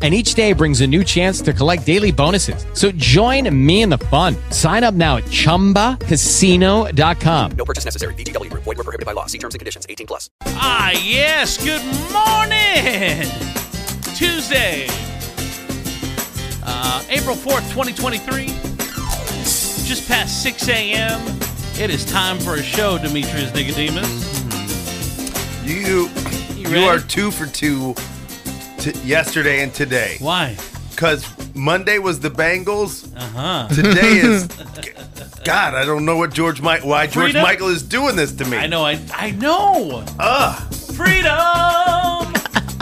and each day brings a new chance to collect daily bonuses. So join me in the fun. Sign up now at ChumbaCasino.com. No purchase necessary. VGW. Void were prohibited by law. See terms and conditions. 18 plus. Ah, yes. Good morning. Tuesday, uh, April 4th, 2023. Just past 6 a.m. It is time for a show, Demetrius Nicodemus. You You you, are two for two t- yesterday and today. Why? Because Monday was the Bengals. Uh huh. Today is God. I don't know what George Mike why George Freedom? Michael is doing this to me. I know. I I know. Ugh. Freedom.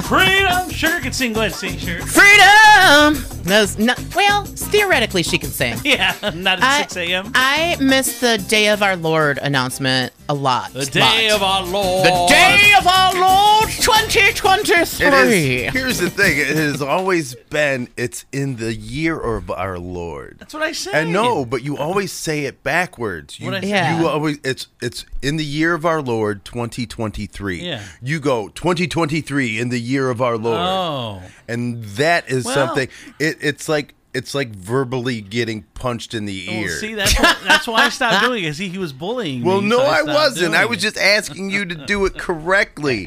Freedom. Sugar can sing. Go ahead, sing, Sugar. Freedom! Those, no, well, theoretically, she can sing. Yeah, not at I, 6 a.m. I missed the Day of Our Lord announcement a lot. The day lot. of our Lord. The Day of Our Lord 2023. It is. Here's the thing. It has always been. It's in the year of our Lord. That's what I say. I know, but you always say it backwards. You, What'd I say? Yeah. you always it's it's in the year of our Lord 2023. Yeah. You go 2023 in the year of our Lord. Oh. And that is Well- something it, it's like it's like verbally getting punched in the Well, ear. see, that's why, that's why I stopped doing it. See, he was bullying well, me. no, so I, stopped wasn't. I was just asking you to do it correctly.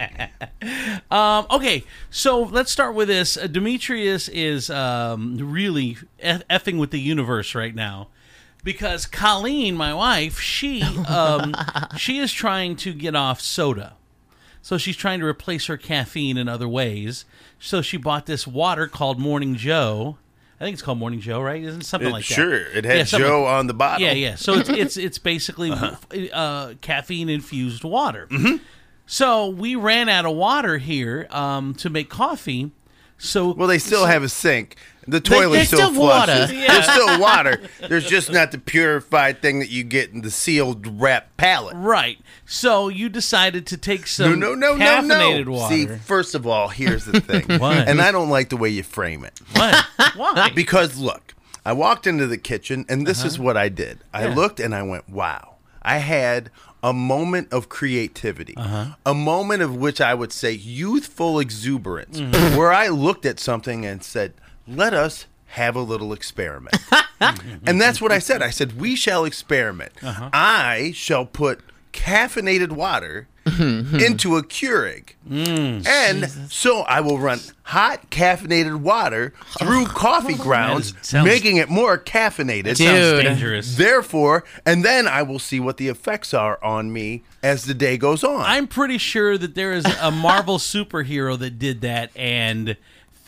Um, okay, so let's start with this. Uh, Demetrius is um, really eff- effing with the universe right now because Colleen, my wife, she um, she is trying to get off soda. So she's trying to replace her caffeine in other ways. So she bought this water called Morning Joe. I think it's called Morning Joe, right? Isn't it something It- like that? sure, it had Yeah, Joe like- on the bottle. Yeah, yeah. So it's it's it's basically uh, caffeine infused water. So we ran out of water here um, to make coffee. So Well, they still have a sink. The toilet there's still, still water. flushes. There's still water. There's just not the purified thing that you get in the sealed wrap pallet. right. So you decided to take some no, no, no, caffeinated no. water. See, first of all, here's the thing. What? And I don't like the way you frame it. what? Why? Because look, I walked into the kitchen and this is what I did. I Uh-huh. Yeah. looked and I went, wow. I had a moment of creativity, Uh-huh. a moment of which I would say youthful exuberance, Mm-hmm. where I looked at something and said, let us have a little experiment. and that's what I said. I said, we shall experiment. Uh-huh. I shall put caffeinated water into a Keurig. Mm. and so I will run hot caffeinated water through coffee grounds, sounds- making it more caffeinated. Sounds dangerous. Therefore, and then I will see what the effects are on me as the day goes on. I'm pretty sure that there is a Marvel superhero that did that, and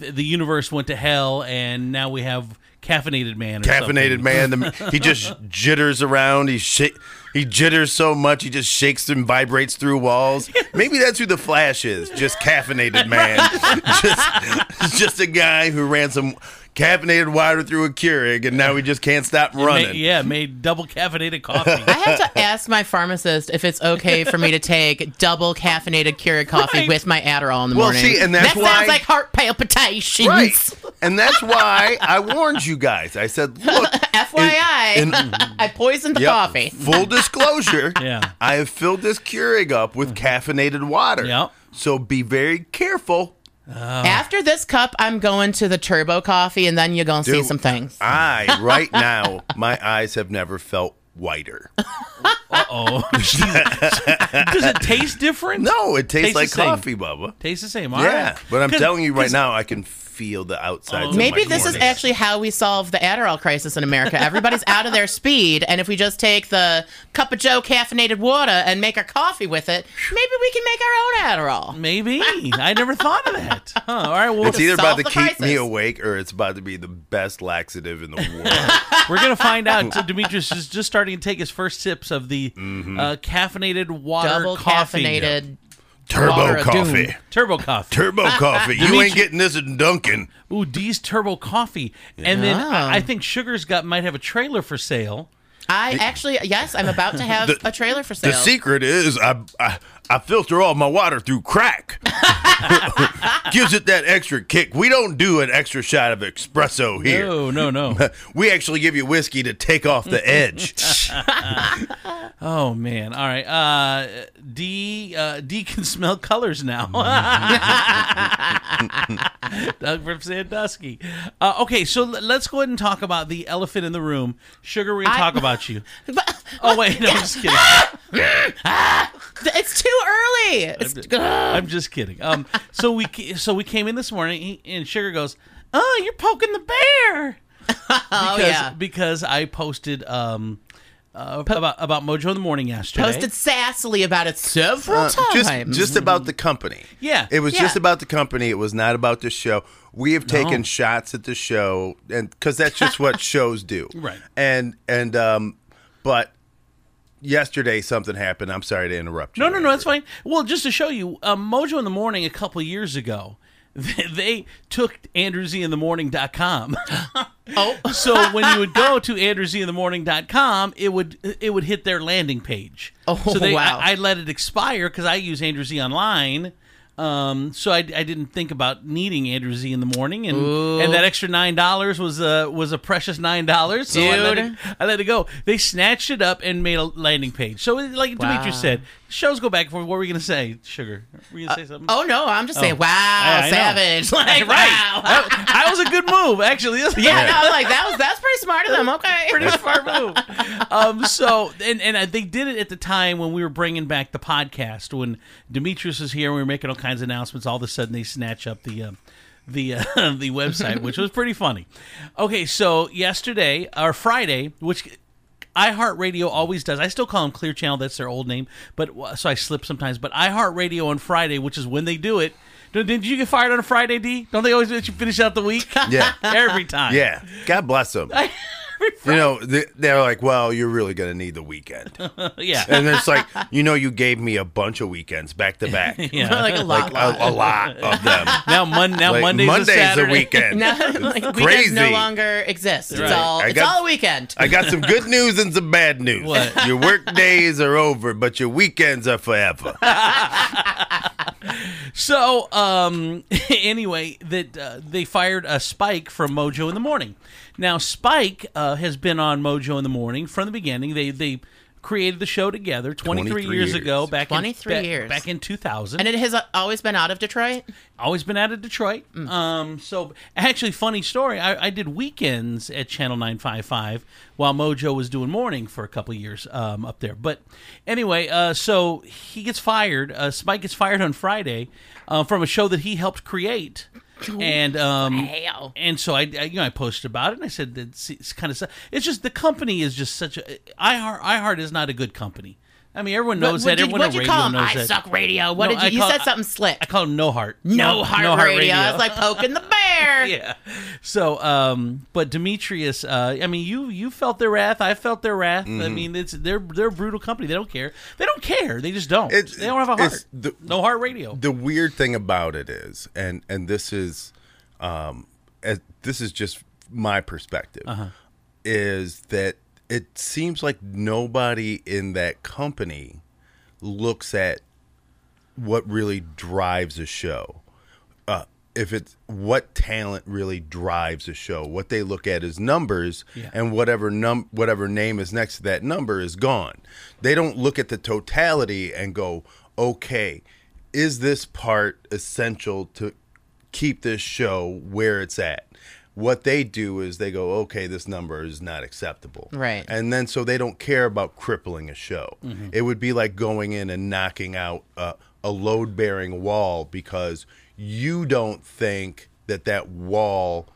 the universe went to hell, and now we have caffeinated man. Or caffeinated something. man. The, he just jitters around. He sh- he jitters so much he just shakes and vibrates through walls. Maybe that's who the Flash is. Just caffeinated man. just just a guy who ran some caffeinated water through a Keurig, and now we just can't stop Ma- running. yeah, made double caffeinated coffee. I have to ask my pharmacist if it's okay for me to take double caffeinated Keurig coffee Right. with my Adderall in the Well, morning. see, and that's that why- sounds like heart palpitations. Right. And that's why I warned you guys. I said, look, FYI, in- I poisoned the Yep. coffee. Full disclosure. Yeah. I have filled this Keurig up with mm. caffeinated water. Yep. So be very careful. Ah. After this cup, I'm going to the turbo coffee, and then you're going to see some things. I right now, my eyes have never felt whiter. Oh, does it taste different? No, it tastes Tastes like coffee, Bubba. tastes the same. All yeah, right. but I'm telling you right now, I can feel the outsides. of Maybe my this is actually how we solve the Adderall crisis in America. Everybody's out of their speed, and if we just take the cup of Joe caffeinated water and make our coffee with it, maybe we can make our own Adderall. Maybe I never thought of that. Huh, all right, well, It's either about to the keep me awake or it's about to be the best laxative in the world. we're gonna find out. So Demetrius is just starting to take his first sips of the Mm-hmm. uh, caffeinated water Double coffee. caffeinated. Turbo Water doom. coffee. turbo coffee. Turbo coffee. You ain't getting this in Dunkin'. Ooh, D's turbo coffee. And then Yeah. I I think Sugar's got might have a trailer for sale. I actually, yes, I'm about to have The- a trailer for sale. The secret is I, I I filter all my water through crack. Gives it that extra kick. We don't do an extra shot of espresso here. No, no, no. We actually give you whiskey to take off the edge. oh man. All right. Uh, D uh, D can smell colors now. Doug from Sandusky. Uh, okay, so l- let's go ahead and talk about the elephant in the room. Sugar, we're gonna I- talk about you. Oh wait, no, I'm just kidding. It's too early. It's, I'm just kidding. Um, so we so we came in this morning, and Sugar goes, "Oh, you're poking the bear." oh because, yeah. because I posted um uh, about about Mojo in the morning yesterday. Posted sassily about it several Uh, times. just about the company. Yeah. It was Yeah. just about the company. It was not about the show. We have taken shots at the show and cuz that's just what shows do. Right. And and um but yesterday something happened. I'm sorry to interrupt you. No, no, no, that's fine. Well, just to show you, um, Mojo in the Morning a couple of years ago, they, they took andrewzinthemorning.com. oh, so when you would go to andrewzinthemorning.com, it would it would hit their landing page. Oh, so they, wow. I, I let it expire because I use Andrew Z online. Um, so I, I didn't think about needing Andrew Z in the morning, and and that extra nine dollars was a was a precious nine dollars. So I let, it, Dude. I let it go. They snatched it up and made a landing page. So like Wow. Demetrius said, shows go back and forth. What were we gonna say, Sugar? Were you gonna say something? oh no, I'm just saying, wow, I- I know. savage. Like, right. wow. That, that was a good move, actually. yeah, no, I'm like that was that's pretty smart of them. Okay, pretty smart move. Um, so, and and uh, they did it at the time when we were bringing back the podcast when Demetrius was here. and We were making all kinds of announcements. All of a sudden, they snatch up the. Um, the uh, the website, which was pretty funny. Okay, so yesterday or Friday, which iHeartRadio always does. I still call them Clear Channel. That's their old name, but uh, so I slip sometimes. But iHeartRadio on Friday, which is when they do it. Did you get fired on a Friday, D? Don't they always let you finish out the week? Yeah. every time. Yeah. God bless them. You know, they, they're like, well, you're really going to need the weekend. yeah. And it's like, you know, you gave me a bunch of weekends back to back. yeah. like a lot, Like a, a lot of them. Now, mon- now Like, Monday's, Monday's a a Saturday. weekend. No, It's like weekends crazy. no longer exist. It's Right. all I it's got- all a weekend. I got some good news and some bad news. What? Your work days are over, but your weekends are forever. So, um, anyway, that uh, they fired a Spike from Mojo in the Morning. Now, Spike uh, has been on Mojo in the Morning from the beginning. They they created the show together 23, 23 years, years. ago, back 23 in, ba- years. back in 2000. and it has uh, always been out of Detroit. always been out of Detroit. Um, so actually, funny story. I, I did weekends at Channel Nine Five Five while Mojo was doing morning for a couple years um, up there. But anyway, uh, so he gets fired. Uh, Spike gets fired on Friday uh, from a show that he helped create. And um, Wow. and so I, I, you know, I posted about it, and I said that it's, it's kind of it's just the company is just such a iHeart. iHeart is not a good company. I mean, everyone knows what that. did, Everyone what'd you radio call him? I that. suck radio. What No, did you? I you said something slick. I call him No Heart. no, heart, no heart radio. It's like poking the bear. yeah. So, um, but Demetrius, uh, I mean, you you felt their wrath. I felt their wrath. I Mm-hmm. mean, it's they're they're a brutal company. They don't care. They don't care. They just don't. It's- they don't have a heart. the- no heart radio. the weird thing about it is, and and this is, um, as, this is just my perspective, Uh-huh. is that it seems like nobody in that company looks at what really drives a show. If it's what talent really drives a show. What they look at is numbers, and whatever num whatever name is next to that number is gone. They don't look at the totality and go, okay, is this part essential to keep this show where it's at? What they do is they go, okay, this number is not acceptable. Right. And then so they don't care about crippling a show. Mm-hmm. It would be like going in and knocking out a, a load bearing wall because you don't think that that wall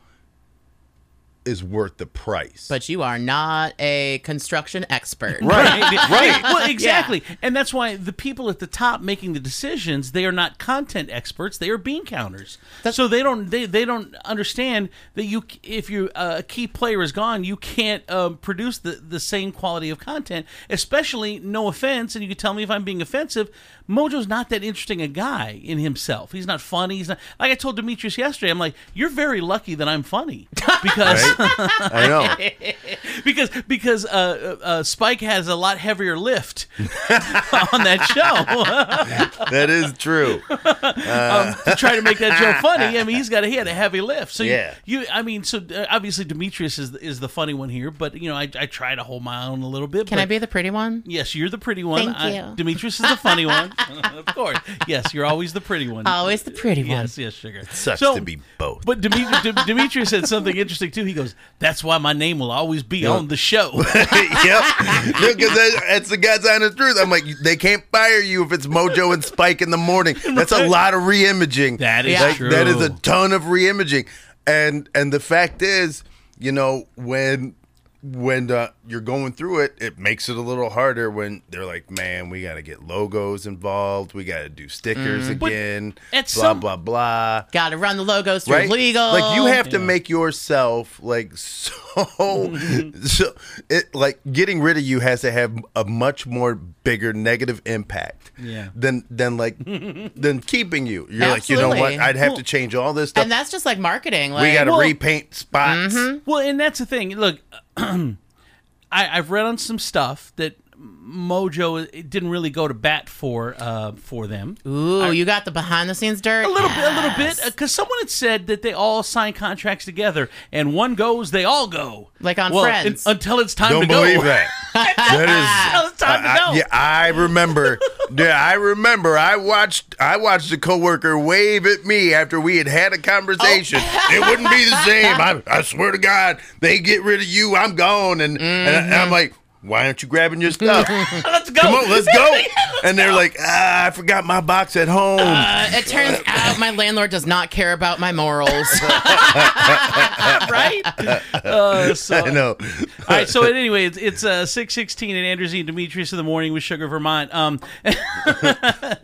is worth the price. But you are not a construction expert. right, right. Well, exactly, and that's why the people at the top making the decisions they are not content experts; they are bean counters. so they don't they, they don't understand that you if you uh, a key player is gone, you can't um, produce the the same quality of content. Especially, no offense, and you can tell me if I'm being offensive. Mojo's not that interesting a guy in himself. He's not funny. He's not like I told Demetrius yesterday. I'm like, you're very lucky that I'm funny because. I know. because because uh, uh, Spike has a lot heavier lift on that show That is true. to try to make that show funny. I mean, he's got a, he had a heavy lift. So Yeah. you, you I mean, so uh, obviously Demetrius is is the funny one here, but you know, I, I try to hold my own a little bit. Can but I be the pretty one? Yes, you're the pretty one. Thank I- you. Demetrius is the funny one, of course. Yes, you're always the pretty one. Always the pretty one. Yes, yes, sugar. It Sucks to be both. But Demetrius, Demetrius said something interesting too. He goes, "That's why my name will always be on the show." yep. Because that, that's the God's honest truth. I'm like, they can't fire you if it's Mojo and Spike in the morning. That's a lot of re-imaging. That is Like, true. That is a ton of re-imaging. And and the fact is, you know, when when uh, you're going through it, it makes it a little harder when they're like, man, we got to get logos involved. We got to do stickers But again. It's blah, some- blah, blah Got to run the logos through right? legal. Like you have to make yourself like so, so it like getting rid of you has to have a much more bigger negative impact. Yeah. Than than like than keeping you. You're like, you know what? Absolutely. I'd have Well, to change all this stuff. and that's just like marketing. Like, we got to Well- repaint spots. Well, and that's the thing. Look, I, I've read on some stuff that Mojo didn't really go to bat for uh, for them. Ooh, you got the behind the scenes dirt. A little bit, a little bit, because someone had said that they all sign contracts together, and one goes, they all go, Like on well, Friends. un- until it's time Don't to go. believe that. that Until it's time to I. I, yeah, I remember. yeah, I remember. I watched. I watched a coworker wave at me after we had had a conversation. Oh. it wouldn't be the same. I, I swear to God, they get rid of you. I'm gone, and, and I, am like, why aren't you grabbing your stuff? Let's go. Come on, let's go. and they're like, ah, I forgot my box at home. Uh, it turns out my landlord does not care about my morals. right? Uh, so, I know. All right, so anyway, it's, it's uh, six sixteen and Andrew Z and Demetrius in the morning with Sugar Vermont. Um,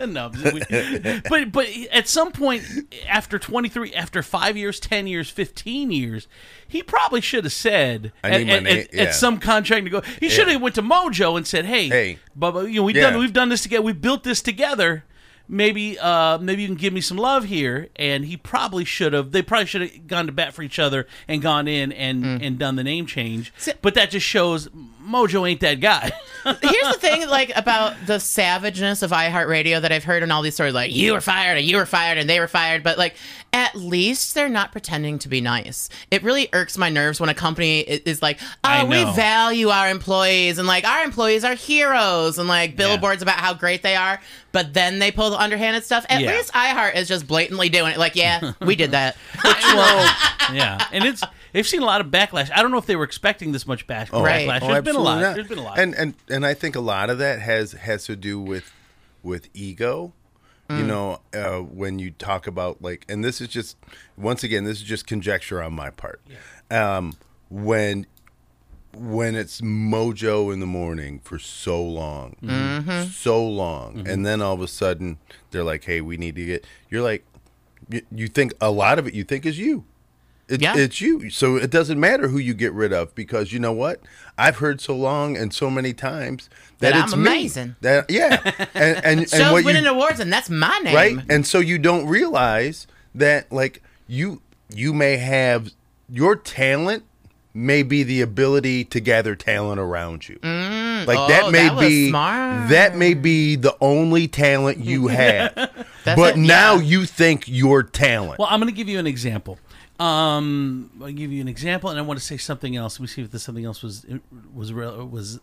no, we- but but at some point after twenty three, after five years, ten years, fifteen years, he probably should have said I at, need my at, name- at- yeah. at some contract to go. He should have went to Mojo and said, "Hey, Hey. Bubba, you know we've Yeah. done we've done this together. We built this together." Maybe, uh, maybe you can give me some love here, and he probably should have. They probably should have gone to bat for each other and gone in and Mm. and done the name change. But that just shows Mojo ain't that guy. Here's the thing, like about the savageness of iHeartRadio that I've heard in all these stories, like you were fired, and you were fired, and they were fired. But like, at least they're not pretending to be nice. It really irks my nerves when a company is like, "Oh, we value our employees, and like our employees are heroes," and like billboards about how great they are. But then they pull the underhanded stuff. At Yeah. least iHeart is just blatantly doing it. Like, yeah, we did that. yeah, and it's they've seen a lot of backlash. I don't know if they were expecting this much back- Right. backlash. Oh, There's been a lot. not. There's been a lot. And and and I think a lot of that has has to do with with ego. Mm. You know, uh, when you talk about like, and this is just once again, this is just conjecture on my part. Um, when when it's mojo in the morning for so long, Mm-hmm. so long, and then all of a sudden they're like, "Hey, we need to get." You're like, you, you think a lot of it you think is you. It, Yeah. It's you. So it doesn't matter who you get rid of because you know what? I've heard so long and so many times that, That it's I'm me. amazing. That yeah, and and, and Shows what winning you awards, and that's my name. right, and so you don't realize that like you you may have your talent may be the ability to gather talent around you. Mm. like Oh, that may that was be smart. that may be the only talent you have. But it, now yeah. you think you're talent. Well, I'm going to give you an example. Um, I'll give you an example, and I want to say something else. Let me see if there's something else was was real was.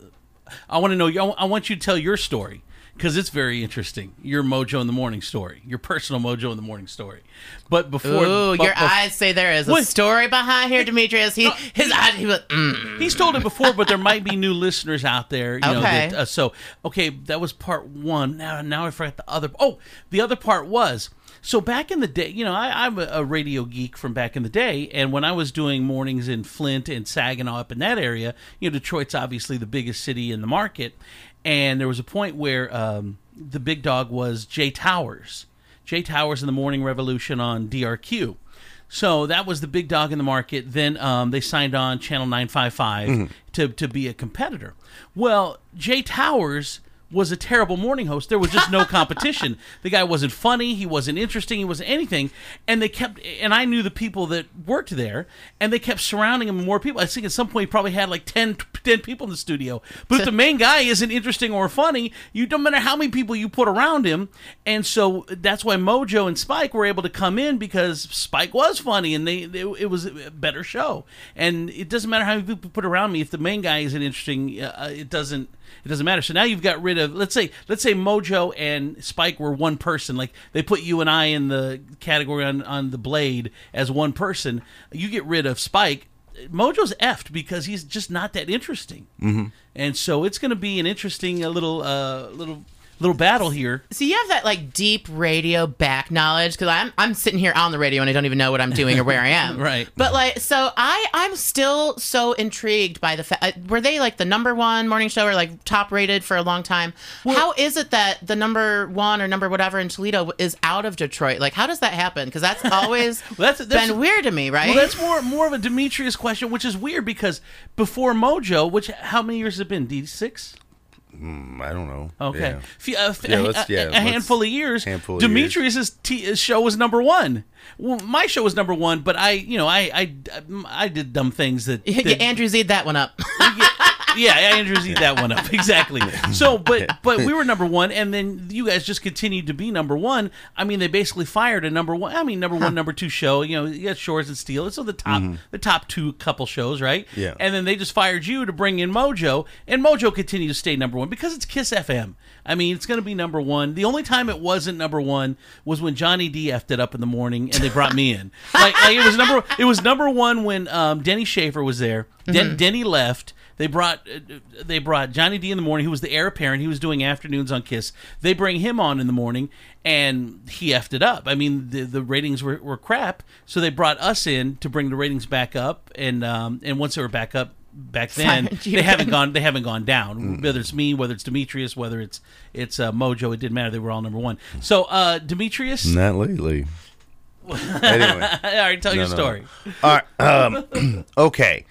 I want to know. I want you to tell your story because it's very interesting. Your Mojo in the Morning story, your personal Mojo in the Morning story. But before, Ooh, but your bef- eyes say there is a story behind here, Demetrius. He his eyes. He was. Mm. He's told it before, but there might be new listeners out there. You know, Okay. that, uh, so okay, that was part one. Now, now I forgot the other. Oh, the other part was so back in the day. You know, I, I'm a, radio geek from back in the day, and when I was doing mornings in Flint and Saginaw up in that area, you know, Detroit's obviously the biggest city in the market, and there was a point where um, the big dog was Jay Towers. Jay Towers in the Morning Revolution on DRQ. So that was the big dog in the market. Then um, they signed on Channel 955 to, to be a competitor. Well, Jay Towers was a terrible morning host. There was just no competition. the guy wasn't funny. He wasn't interesting. He wasn't anything. And they kept, and I knew the people that worked there, and they kept surrounding him with more people. I think at some point he probably had like 10, 10 people in the studio. But if the main guy isn't interesting or funny, you don't matter how many people you put around him. And so that's why Mojo and Spike were able to come in because Spike was funny and they, they it was a better show. And it doesn't matter how many people put around me if the main guy isn't interesting. Uh, it doesn't it doesn't matter. So now you've got rid of let's say let's say Mojo and Spike were one person. Like they put you and I in the category on on the blade as one person. You get rid of Spike. Mojo's effed because he's just not that interesting. Mm-hmm. And so it's going to be an interesting uh, little uh, little little battle here. So you have that like deep radio back knowledge because I'm I'm sitting here on the radio and I don't even know what I'm doing or where I am. Right. But like, so I I'm still so intrigued by the fact uh, were they like the number one morning show or like top rated for a long time? how is it that the number one or number whatever in Toledo is out of Detroit? Like, how does that happen? Because that's always Well, that's- that's- been weird to me, right? Well, that's more more of a Demetrius question, which is weird because before Mojo, which how many years has it been? D six. Mm, I don't know. Okay, Yeah. F- uh, Yeah, a, let's- a- yeah, a let's- handful of years. handful of Demetrius's t- show was number one. Well, my show was number one, but I, you know, I, I, I did dumb things that. Yeah, that- Andrew Z'd that one up. yeah, Andrew Z'd that one up exactly. So, but but we were number one, and then you guys just continued to be number one. I mean, they basically fired a number one. I mean, number one, number two show. You know, you got Shores and Steel. It's So the top the top two couple shows, right? Yeah. And then they just fired you to bring in Mojo, and Mojo continued to stay number one because it's Kiss FM. I mean, it's going to be number one. The only time it wasn't number one was when Johnny D effed it up in the morning, and they brought me in. Like, like it was number it was number one when um, Denny Schaefer was there. Den- Denny left. They brought uh, they brought Johnny D in the morning, who was the heir apparent. He was doing afternoons on Kiss. They bring him on in the morning, and he effed it up. I mean, the the ratings were, were crap, so they brought us in to bring the ratings back up. And um, and once they were back up, back then they haven't gone they haven't gone down. Whether it's me, whether it's Demetrius, whether it's it's uh, Mojo, it didn't matter. They were all number one. So uh, Demetrius, Not lately. anyway. all right, tell your no. story. All right. Um, okay.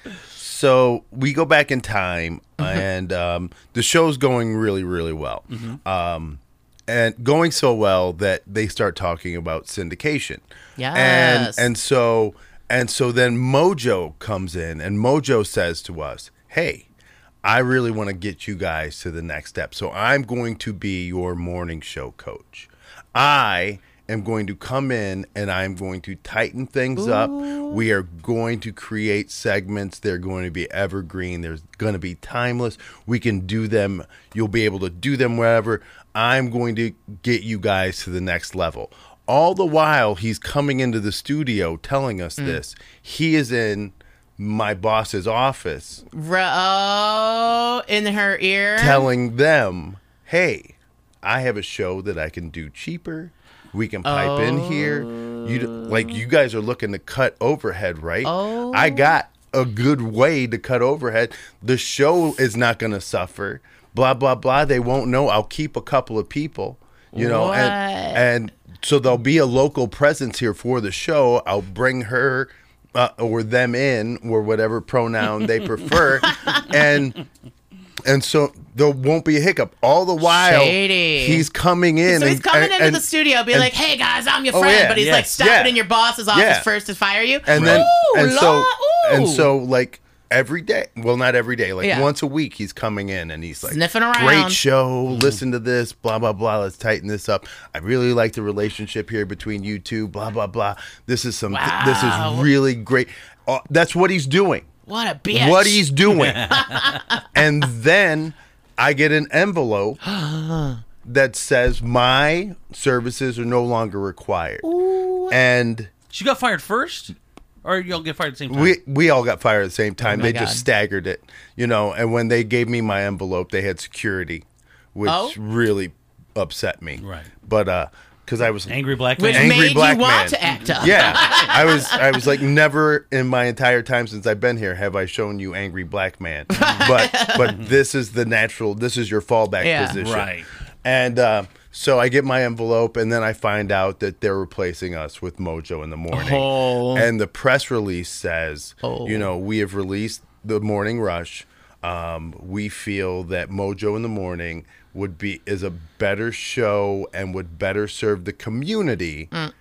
So we go back in time, and um, the show's going really, really well. Um, and going so well that they start talking about syndication. Yes. And and so and so then Mojo comes in, and Mojo says to us, "Hey." I really want to get you guys to the next step. So I'm going to be your morning show coach. I am going to come in and I'm going to tighten things up. We are going to create segments. They're going to be evergreen. They're going to be timeless. We can do them. You'll be able to do them wherever. I'm going to get you guys to the next level. All the while he's coming into the studio telling us mm. this. He is in my boss's office Ro oh, in her ear. telling them, "Hey, I have a show that I can do cheaper. We can pipe in here. You like you guys are looking to cut overhead, right? Oh. I got a good way to cut overhead. The show is not going to suffer. Blah blah blah. They won't know. I'll keep a couple of people, you know, What? and and so there'll be a local presence here for the show. I'll bring her." Uh, or them in, or whatever pronoun they prefer, and and so there won't be a hiccup. All the while, Shady. he's coming in. So he's and- coming and- into and- the studio, be and- like, "Hey guys, I'm your Oh, friend," yeah, but he's yes, like stopping yeah. in your boss's office Yeah. first to fire you. and then Ooh, and la- so and so like every day. Well, not every day. Like Yeah. once a week, he's coming in and he's like, Sniffing around. Great show. Listen to this. Blah blah blah. Let's tighten this up. I really like the relationship here between you two. Blah blah blah. This is some. This is really great. Uh, that's what he's doing. What a bitch. What he's doing. and then I get an envelope that says my services are no longer required. And She got fired first, or you'll get fired at the same time. we we all got fired at the same time. Oh my they just staggered it, you know. And when they gave me my envelope, they had security, which Oh. really upset me. Right. But uh, because I was Angry black Which man. Angry made black you want man. to act up. Yeah, I was. I was like, never in my entire time since I've been here have I shown you angry black man. But but this is the natural. This is your fallback Yeah. position. Right. And uh, so I get my envelope, and then I find out that they're replacing us with Mojo in the morning. Oh. And the press release says, Oh. you know, we have released the Morning Rush. Um, we feel that Mojo in the Morning would be is a better show and would better serve the community mm.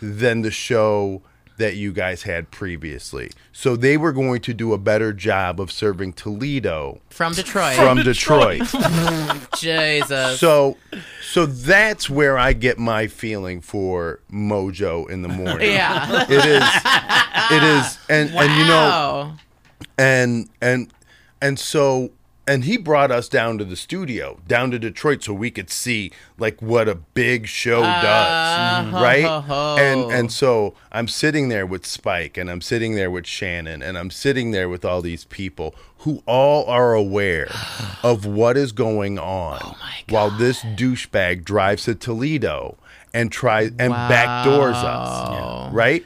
than the show that you guys had previously. So they were going to do a better job of serving Toledo From Detroit. from Detroit. Jesus. So, so that's where I get my feeling for Mojo in the morning. yeah. it is, it is, and and you know, and and and so and he brought us down to the studio, down to Detroit, so we could see like what a big show does, uh-huh. right? ho, ho. And and so I'm sitting there with Spike, and I'm sitting there with Shannon, and I'm sitting there with all these people who all are aware of what is going on oh while this douchebag drives to Toledo and tries and backdoors us, right?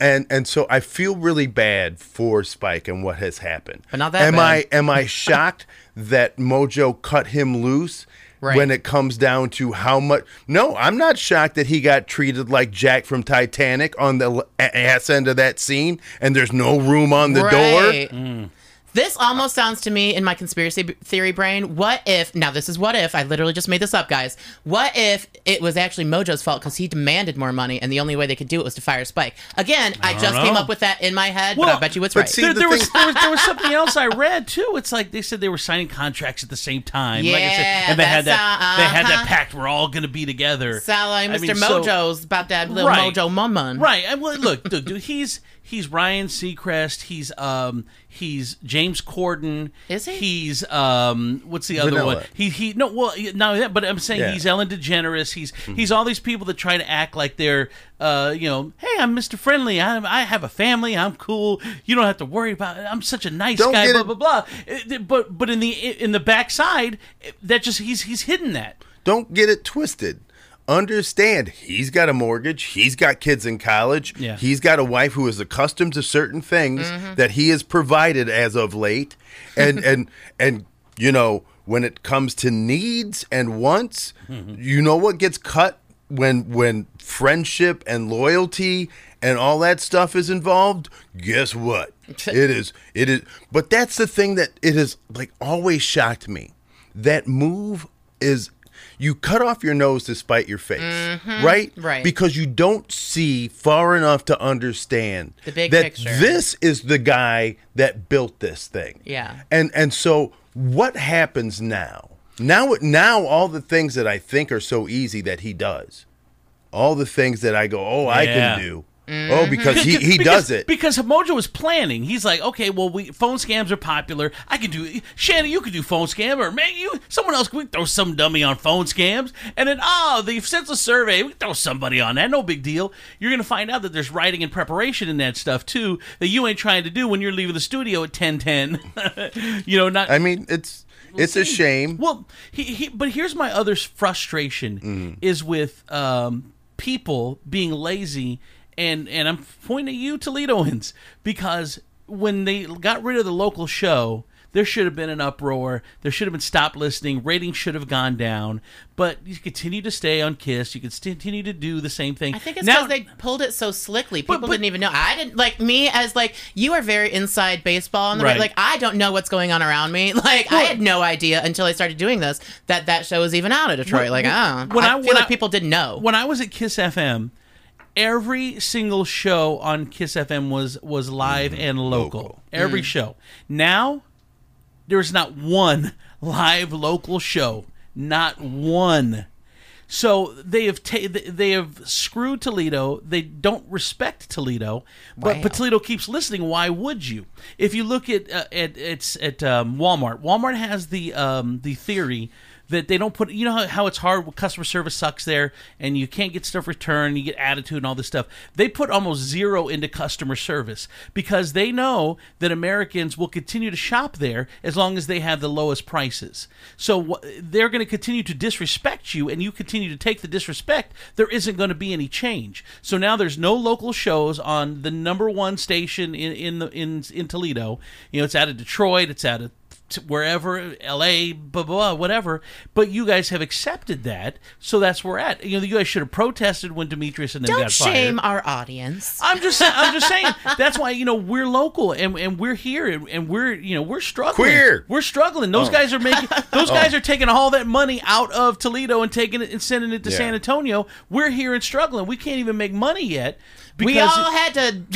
And and so I feel really bad for Spike and what has happened. But not that am bad. I am I shocked that Mojo cut him loose Right. when it comes down to how much? No, I'm not shocked that he got treated like Jack from Titanic on the ass end of that scene, and there's no room on the door. Right. Mm. This almost sounds to me in my conspiracy b- theory brain. What if, now this is what if, I literally just made this up, guys. What if it was actually Mojo's fault because he demanded more money and the only way they could do it was to fire Spike? Again, I, just know. came up with that in my head, but Well, I bet you it's right. see- There, the there was, there, was, there was something else I read too. It's like they said they were signing contracts at the same time. like I said, Yeah, and they had that uh, they had that uh-huh. pact. We're all going to be together. Sound like I Mr. mean, so- Mojo's about that little Right. Mojo mummun. Right. And well, look, look, dude, he's he's Ryan Seacrest. He's um he's James Corden. Is he? He's um what's the other Vanilla. one? He he no well no that but I'm saying Yeah. he's Ellen DeGeneres. He's he's all these people that try to act like they're uh you know hey I'm Mr. Friendly. I I have a family. I'm cool. You don't have to worry about. It. I'm such a nice Don't guy. get Blah it- blah blah. Uh, But but in the in the backside that just he's he's hidden that. Don't get it twisted. Understand, he's got a mortgage. He's got kids in college. Yeah. He's got a wife who is accustomed to certain things mm-hmm. that he has provided as of late. And and and you know, when it comes to needs and wants, mm-hmm. you know what gets cut when when friendship and loyalty and all that stuff is involved? Guess what? it is it is but that's the thing that it has like always shocked me. That move is you cut off your nose to spite your face, right? Mm-hmm. Right. Because you don't see far enough to understand The big that picture. this is the guy that built this thing. Yeah. And and so what happens now? Now now all the things that I think are so easy that he does. All the things that I go, "Oh, I Yeah. can do." Mm-hmm. Oh, because he he because, does it. because Mojo was planning. He's like, okay, well, we phone scams are popular. I can do Shannon. You could do phone scam, or maybe you someone else We throw some dummy on phone scams, and then oh, the census survey, we throw somebody on that. No big deal. You're gonna find out that there's writing and preparation in that stuff too that you ain't trying to do when you're leaving the studio at ten ten. you know, not I mean, it's it's a shame. well, he, he, but here's my other frustration Mm. is with um, people being lazy, and and I'm pointing at you, Toledoans, because when they got rid of the local show, there should have been an uproar. There should have been stop listening. Ratings should have gone down. But you continue to stay on Kiss. You continue to do the same thing. I think it's because they pulled it so slickly. People But- but- didn't even know. I didn't like me as like you are very inside baseball on the Right. like I don't know what's going on around me. Like I had no idea until I started doing this that that show was even out of Detroit. When- like when- ah, when I, I- feel when like I- people didn't know. when I was at Kiss FM, every single show on Kiss FM was was live and local. local. Every show. Now there's not one live local show. Not one. So they have ta- they have screwed Toledo. They don't respect Toledo, but Wow. but Toledo keeps listening. Why would you? If you look at uh, at it's at um, Walmart, Walmart has the um, the theory that they don't put. You know how, how it's hard. Customer service sucks there, and you can't get stuff returned. You get attitude and all this stuff. They put almost zero into customer service because they know that Americans will continue to shop there as long as they have the lowest prices. So they're going to continue to disrespect you, and you continue to take the disrespect. There isn't going to be any change. So now there's no local shows on the number one station in in the, in in Toledo. You know, it's out of Detroit. It's out of wherever LA blah, blah blah whatever. But you guys have accepted that so that's where we're at. You know you guys should have protested when Demetrius and them Don't got fired. shame our audience. I'm just I'm just saying that's why you know we're local and, and we're here and, and we're you know we're struggling. Queer. we're struggling. Those oh. guys are making those guys oh. are taking all that money out of Toledo and taking it and sending it to Yeah. San Antonio. We're here and struggling. We can't even make money yet. because We all had to,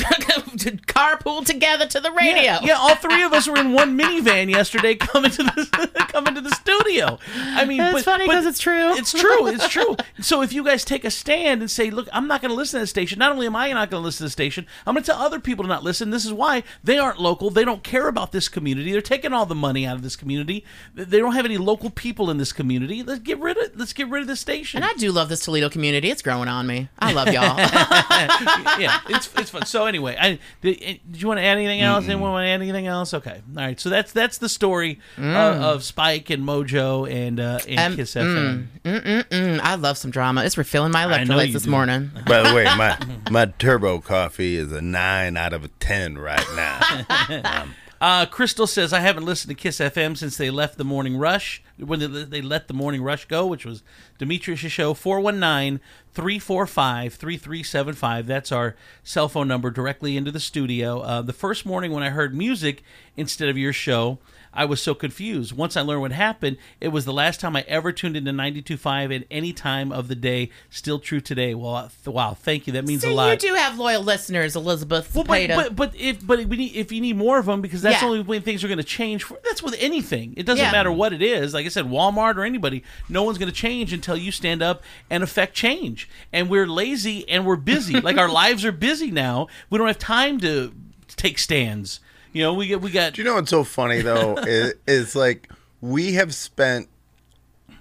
to carpool together to the radio. yeah, yeah, all three of us were in one minivan yesterday coming to the coming to the studio. I mean, It's but- funny but 'cause it's true. It's true. It's true. So if you guys take a stand and say, "Look, I'm not going to listen to the station," not only am I not going to listen to the station, I'm going to tell other people to not listen. This is why they aren't local. They don't care about this community. They're taking all the money out of this community. They don't have any local people in this community. Let's get rid of. Let's get rid of the station. And I do love this Toledo community. It's growing on me. I love y'all. yeah, it's it's fun. So anyway, I did, did you want to add anything else? Anyone want to add anything else? Okay, all right. So that's that's the story uh, of Spike and Mojo and uh, and Um, Kiss FM. Mm, I love some drama. It's refilling my electrolytes this do. morning. By the way, my my turbo coffee is a nine out of a ten right now. Uh, Crystal says I haven't listened to Kiss FM since they left the Morning Rush when they, they let the Morning Rush go, which was Demetrius' show 419-345-3375. That's our cell phone number directly into the studio. Uh, the first morning when I heard music instead of your show, I was so confused. Once I learned what happened, it was the last time I ever tuned into 92.5 at any time of the day. Still true today. Well, th- wow, thank you. That means See, a lot. you do have loyal listeners, Elizabeth. Well, but, but but if but we need, if you need more of them because that's Yeah. the only way things are going to change. For, that's with anything. It doesn't Yeah. matter what it is. Like I said, Walmart or anybody, no one's going to change until you stand up and affect change. And we're lazy and we're busy. like our lives are busy now. We don't have time to take stands. You know, we get we got. Do you know what's so funny though? is, is like we have spent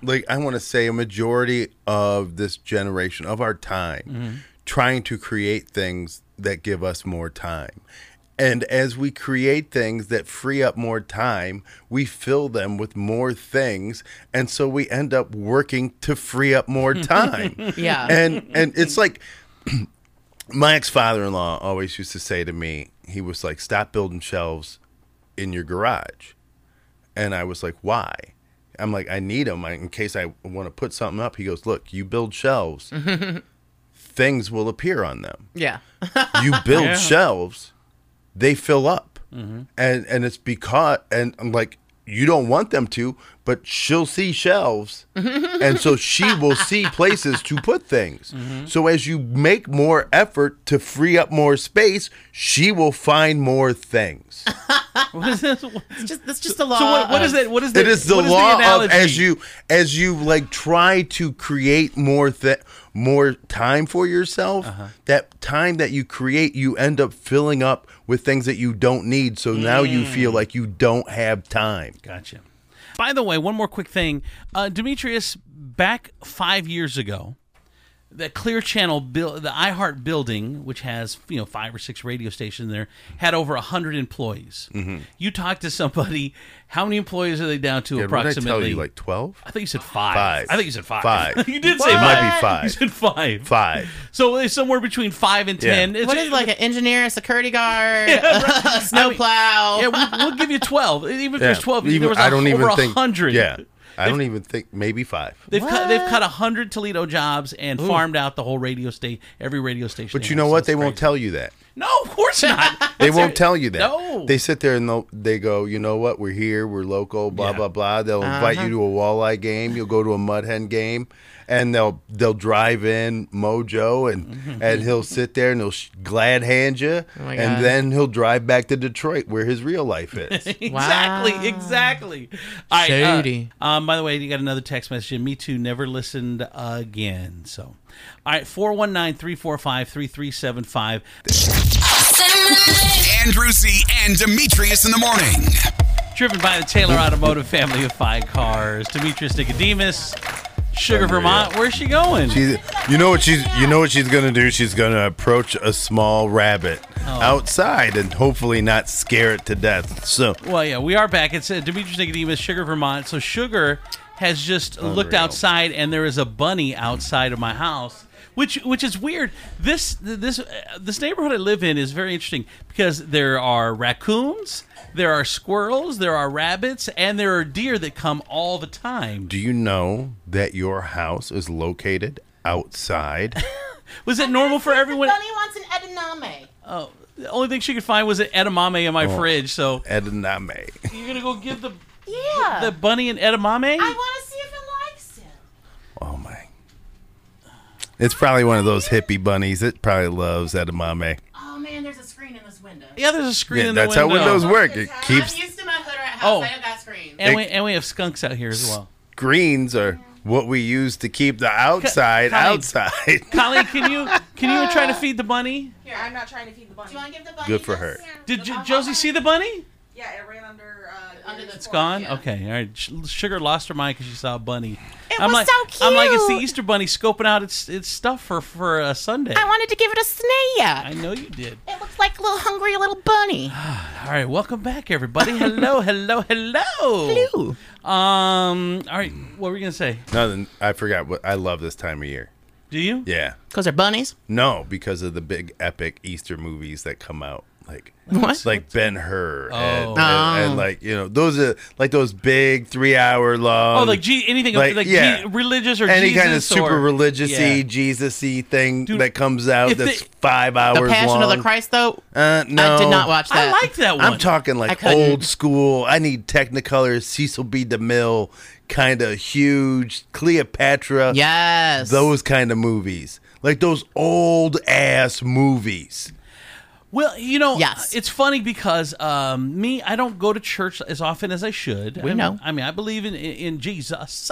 like I want to say a majority of this generation of our time mm-hmm. trying to create things that give us more time. And as we create things that free up more time, we fill them with more things, and so we end up working to free up more time. Yeah. And and it's like my ex father in law always used to say to me, he was like, stop building shelves in your garage. And I was like, why? I'm like, I need them in case I want to put something up. He goes, look, you build shelves, things will appear on them. yeah. You build Yeah. shelves, they fill up. Mm-hmm. And and it's because and I'm like, you don't want them to, but she'll see shelves. and so she will see places to put things. Mm-hmm. So as you make more effort to free up more space, she will find more things. What is this? It's just, it's just the law. what, what is of- that? What is the? it is the what law of as you as you like try to create more th- more time for yourself Uh-huh. that time that you create you end up filling up with things that you don't need so now you Mm. feel like you don't have time Gotcha. By the way, one more quick thing. Uh, Demetrius, back five years ago, the Clear Channel, buil- the iHeart building, which has you know five or six radio stations there, had over hundred employees. Mm-hmm. You talked to somebody. How many employees are they down to Yeah, what did I approximately? tell you like 12 I think you said five. Five. I think you said five. Five. you did It say might five. be five. You said five. 5 So it's somewhere between five and Yeah. ten. It's- What is it, like an engineer, a security guard, a I snow mean, plow? Yeah, we'll, we'll give you twelve. Even if there's twelve, Even- there was I a- don't even over think hundred. yeah I don't even think maybe 5 They've cut, they've cut a hundred Toledo jobs and farmed out the whole radio state, every radio station. but they you have, know so what it's they won't crazy. tell you that No, of course not. They That's won't it. tell you that. No. They sit there and they'll, they go, you know what? We're here. We're local. Blah Yeah. blah blah. They'll invite you uh-huh. to a walleye game. You'll go to a mud hen game, and they'll they'll drive in Mojo and and he'll sit there and he'll sh- glad hand you, Oh and then he'll drive back to Detroit where his real life is. exactly, Wow. exactly. All right, Shady. Uh, um, by the way, you got another text message. Me too. Never listened again. So, all right, 419-345-3375. Andrew Z and Demetrius in the morning. Driven by the Taylor Automotive family of five cars. Demetrius Nicodemus, Sugar, Unreal. Vermont. Where's she going? She's, you know what she's, you know what she's gonna do? She's gonna approach a small rabbit Oh. outside and hopefully not scare it to death. So Well, yeah, we are back. It's uh, Demetrius Nicodemus, Sugar Vermont. So Sugar has just looked outside, and there is a bunny outside of my house, which which is weird. This this uh, this neighborhood I live in is very interesting because there are raccoons, there are squirrels, there are rabbits, and there are deer that come all the time. do you know that your house is located outside? Was it normal for everyone? Bunny wants an edamame. Oh, the only thing she could find was an edamame in my Oh. fridge. So Edamame. you're gonna go give the Yeah. the bunny an edamame? I want to see if it likes it. Oh my. It's probably one of those hippie bunnies. It probably loves edamame. Oh man, there's a screen in this window. Yeah, there's a screen Yeah, in the that's how windows work. It keeps I'm used to my hood rat house. Oh. I don't got screens. And It- we and we have skunks out here as well. screens are what we use to keep the outside Colleen. outside. Colleen, can you can you try to uh, feed the bunny? Here, I'm not trying to feed the bunny. Do you want to give the bunny Good for this? her. Did J- Josie see the bunny? Yeah, it ran under. Uh, Under the It's gone. Yeah. Okay, all right. Sh- Sugar lost her mind because she saw a bunny. It I'm was like, so I'm like, it's the. Easter bunny scoping out its its stuff for for a Sunday. I wanted to give it a snack. I know you did. It looks like a little hungry little bunny. All right, welcome back, everybody. Hello, hello, hello. Hello. Um. All right, what were we gonna say? Nothing. I forgot what I love this time of year. Do you? Yeah. Because they're bunnies. No, because of the big epic Easter movies that come out. Like What? like Ben Hur and, Oh. and, Oh. and, like you know those are like those big three hour long Oh, like G- anything like, like, G- yeah. religious or any kind of super or- religious-y, Yeah. Jesus-y thing Dude, that comes out if that's they- five hours The Passion long. of the Christ, though. Uh, no, I did not watch that. I like that one. I'm talking like old school. I need Technicolor, Cecil B. DeMille, kind of huge Cleopatra. Yes. those kind of movies, like those old ass movies. Well, you know, Yes. it's funny because um, me, I don't go to church as often as I should. We I mean- know. I mean, I believe in in, in Jesus.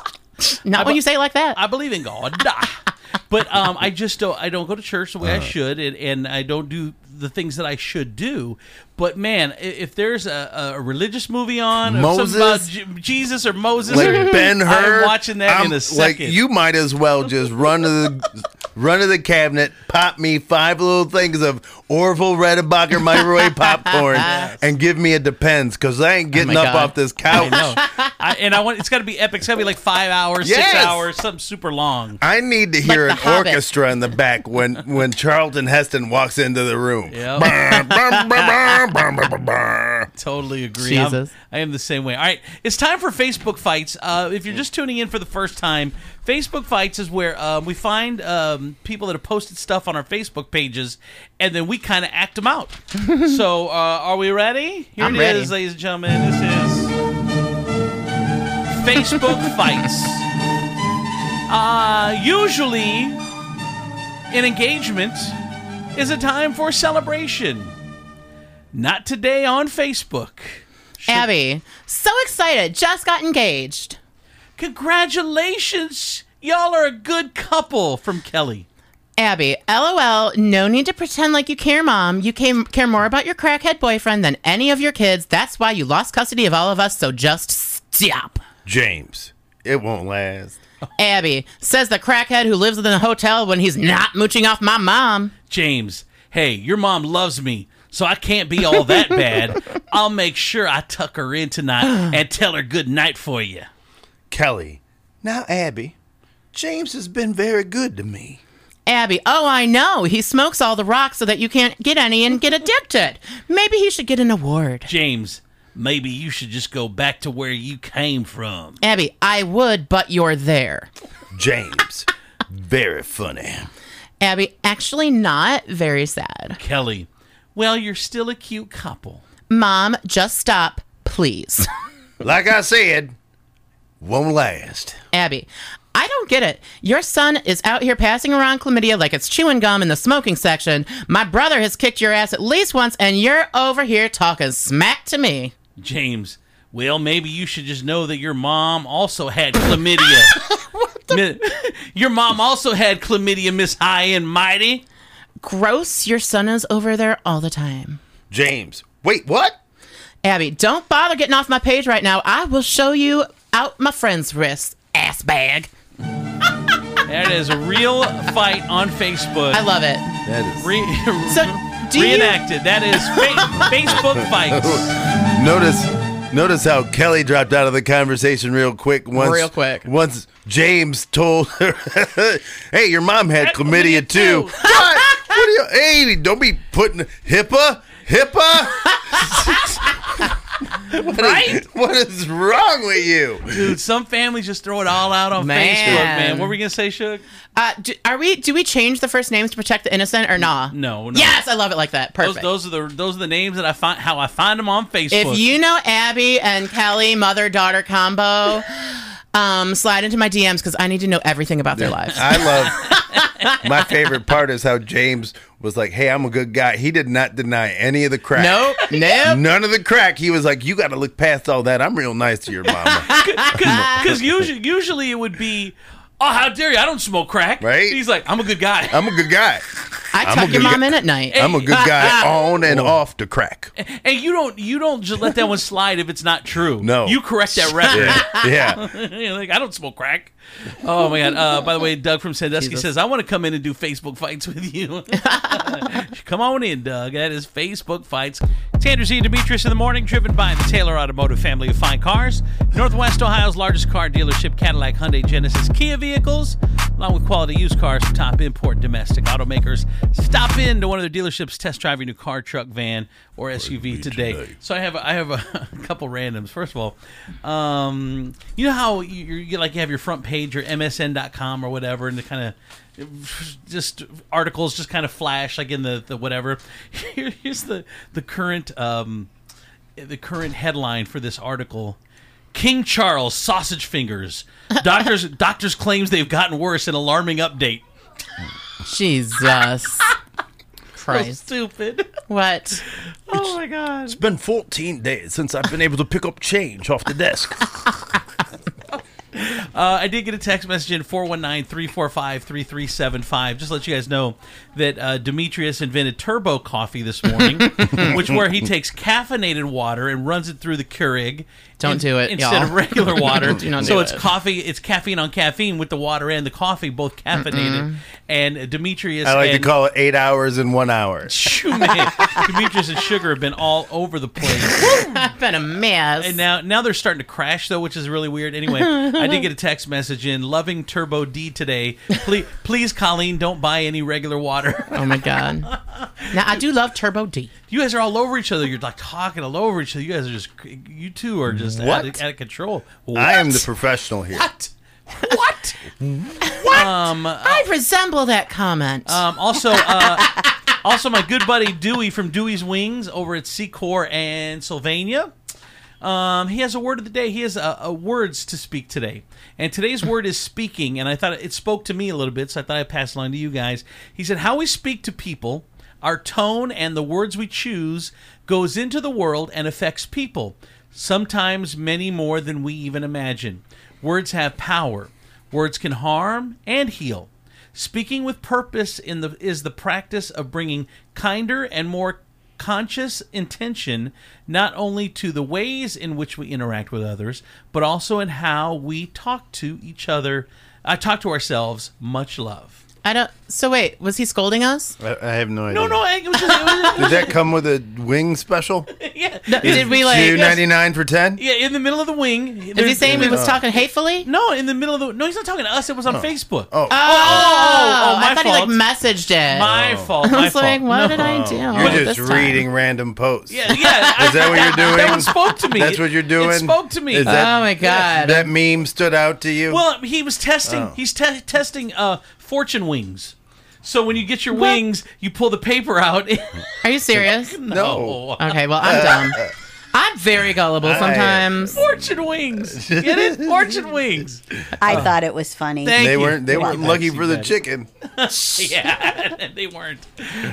Not when you say it like that. I believe in God, but um, I just don't. I don't go to church the way I should, and, and I don't do the things that I should do. But man, if there's a, a religious movie on, or something about J- Jesus or Moses, Like or, Ben Hur, I'm watching that in I'm- a second. Like you might as well just run to the run to the cabinet, pop me five little things of Orville Redenbacher microwave popcorn, and give me a depends because I ain't getting my up God. off this couch. I I, and I want it's got to be epic. It's got to be like five hours, six hours, something super long. I need to hear Like an The Hobbit. orchestra in the back when when Charlton Heston walks into the room. Yep. Brr, brr, brr, brr, brr, brr, brr. Totally agree. I'm- Jesus. I am the same way. All right, it's time for Facebook fights. Uh, if you're just tuning in for the first time, Facebook fights is where um, we find um, people that have posted stuff on our Facebook pages, and then we kind of act them out. so, uh, are we ready? Here I'm it ready. is, ladies and gentlemen. This is Facebook fights. Uh, usually, an engagement is a time for celebration. Not today on Facebook. Abby, so excited. Just got engaged. Congratulations! Y'all are a good couple from Kelly. Abby, lol, no need to pretend like you care, mom. You came, care more about your crackhead boyfriend than any of your kids. That's why you lost custody of all of us, so just stop. James, it won't last. Abby says the crackhead who lives in the hotel when he's not mooching off my mom. James, hey, your mom loves me, so I can't be all that bad. I'll make sure I tuck her in tonight and tell her good night for you. Kelly, now Abby, James has been very good to me. Abby, oh, I know. He smokes all the rocks so that you can't get any and get addicted. Maybe he should get an award. James, maybe you should just go back to where you came from. Abby, I would, but you're there. James, very funny. Abby, actually not very sad. Kelly, well, you're still a cute couple. Mom, just stop, please. Like I said, won't last. Abby, I don't get it. Your son is out here passing around chlamydia like it's chewing gum in the smoking section. My brother has kicked your ass at least once, and you're over here talking smack to me. James, well, maybe you should just know that your mom also had chlamydia. Mi- your mom also had chlamydia, Miss High and Mighty. Gross, your son is over there all the time. James. Wait, what? Abby, don't bother getting off my page right now. I will show you out my friend's wrist, ass bag. That is a real fight on Facebook. I love it. That is. Re- So, do you? reenacted. That is fa- Facebook fights. Notice, notice how Kelly dropped out of the conversation real quick. Once, Real quick. Once James told her, "Hey, your mom had Had chlamydia, chlamydia too." too. what? What are you? Hey, don't be putting HIPAA. HIPAA. What is- Right? what is wrong with you? Dude, some families just throw it all out on Man. Facebook, man. What were we going to say, Shug? Uh, do, are we? Do we change the first names to protect the innocent or nah? No, no. Yes, I love it like that. Those, Perfect. those are the those are the names that I find how I find them on Facebook. if you know Abby and Kelly, mother daughter combo, um, slide into my DMs because I need to know everything about their lives. I love. my favorite part is how James was like, "Hey, I'm a good guy." He did not deny any of the crack. nope, nope. None of the crack. He was like, "You got to look past all that. I'm real nice to your mama." because usually usually it would be, oh how dare you? I don't smoke crack. Right? He's like, I'm a good guy. I'm a good guy. I I'm tuck a your good mom guy. in at night. I'm a good guy on and off the crack. and you don't you don't just let that one slide if it's not true. No. you correct that record. Yeah, yeah. You're like I don't smoke crack. Oh my god! Uh, by the way, Doug from Sandusky says I want to come in and do Facebook fights with you. come on in, Doug. That is Facebook fights. It's Andrew Z. and Demetrius in the morning, driven by the Taylor Automotive family of fine cars, Northwest Ohio's largest car dealership, Cadillac, Hyundai, Genesis, Kia vehicles, along with quality used cars from top import domestic automakers. Stop in to one of their dealerships, test drive your new car, truck, van, or SUV today. today. So I have I have a, couple randoms. First of all, um, you know how you, you like you have your front page or MSN.com or whatever, and the kind of just articles just kind of flash like in the, the whatever. Here, here's the the current um, the current headline for this article. King Charles sausage fingers. Doctors doctors claims they've gotten worse. An alarming update. Jesus So Christ. stupid. What? Oh my god. It's been 14 days since I've been able to pick up change off the desk. Uh, I did get a text message in 419-345-3375. Just to let you guys know that uh, Demetrius invented turbo coffee this morning, which where he takes caffeinated water and runs it through the Keurig. Don't in- do it, instead y'all. of regular water. Do not so do it's it. coffee. It's caffeine on caffeine with the water and the coffee both caffeinated. And Demetrius, I like and, to call it eight hours in one hour. Shoo, man. Demetrius and Sugar have been all over the place. I've been a mess. And now, now they're starting to crash though, which is really weird. Anyway, I did get a text message in loving Turbo D today. Please, please, Colleen, don't buy any regular water. oh my god. Now I do love Turbo D. You guys are all over each other. You're like talking all over each other. You guys are just, you two are just What? out of, out of control. I am the professional here. What? What? Um, I resemble that comment. um, also, uh, also my good buddy Dewey from Dewey's Wings over at Secor and Sylvania. Um, he has a word of the day. He has a, a words to speak today, and today's word is speaking. And I thought it spoke to me a little bit, so I thought I'd pass it along to you guys. He said, "How we speak to people, our tone, and the words we choose goes into the world and affects people. Sometimes many more than we even imagine. Words have power. Words can harm and heal." Speaking with purpose in the is the practice of bringing kinder and more conscious intention not only to the ways in which we interact with others, but also in how we talk to each other. I talk to ourselves. Much love. I don't. So wait, was he scolding us? I, I have no idea. No, no, it was just, it was, Did that come with a wing special? yeah, Did we like? Two ninety nine for ten. yeah. In the middle of the wing. Is he saying we was talking hatefully? No, in the middle of the. No, he's not talking to us. It was on Facebook. Oh. oh, oh, my I thought fault. he like messaged it. my fault. I My was like, fault. what No. did I do? You're at just this time? reading random posts. Yeah, yeah. Is that what you're doing? That one spoke to me. That's what you're doing. It spoke to me. Is that- Oh my god. That meme stood out to you. Well, he was testing. Oh. He's te- testing uh, fortune wings. So when you get your wings, you pull the paper out. Are you serious? no. Okay, well I'm dumb. I'm very gullible sometimes. Fortune wings. Get it? Fortune wings. I thought it was funny. Thank They you. weren't. They weren't lucky for the Betty. chicken. yeah, they weren't.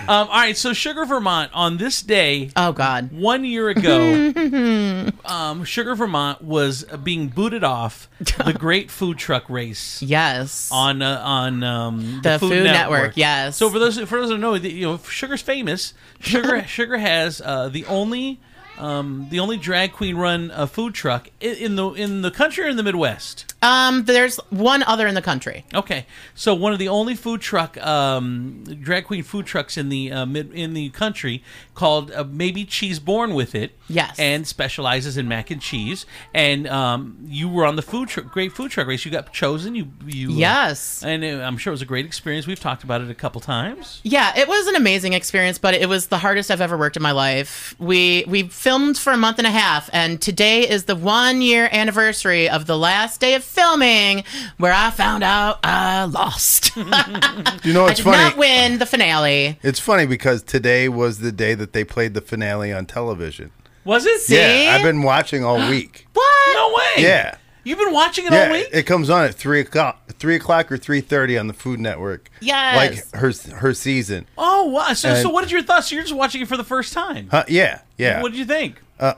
Um, all right, so Sugar Vermont on this day Oh God. one year ago, um, Sugar Vermont was uh, being booted off the Great Food Truck Race Yes. on uh, on um, The Food Network, yes. So for those for those who know, you know, Sugar's famous. Sugar Sugar has uh, the only. Um, the only drag queen run uh, food truck in, in the in the country or in the Midwest. Um, there's one other in the country. Okay, so one of the only food truck, um, drag queen food trucks in the uh, mid in the country called uh, Maybe Cheese Born with it. Yes. and specializes in mac and cheese. And um, you were on the food truck, great food truck race. You got chosen. You you uh, Yes. and uh, I'm sure it was a great experience. We've talked about it a couple times. Yeah, it was an amazing experience, but it was the hardest I've ever worked in my life. We we filmed for a month and a half, and today is the one year anniversary of the last day of filming, where I found out I lost. You know, I it's did funny. not win the finale. It's funny because today was the day that they played the finale on television. Was it? Yeah, I've been watching all week. What? No way. Yeah. You've been watching it Yeah, all week. it comes on at three o'clock, three o'clock or three thirty on the Food Network. Yes. like her her season. oh wow! So, so And- what did your thoughts? So you're just watching it for the first time. Huh, yeah, yeah. What did you think? Uh,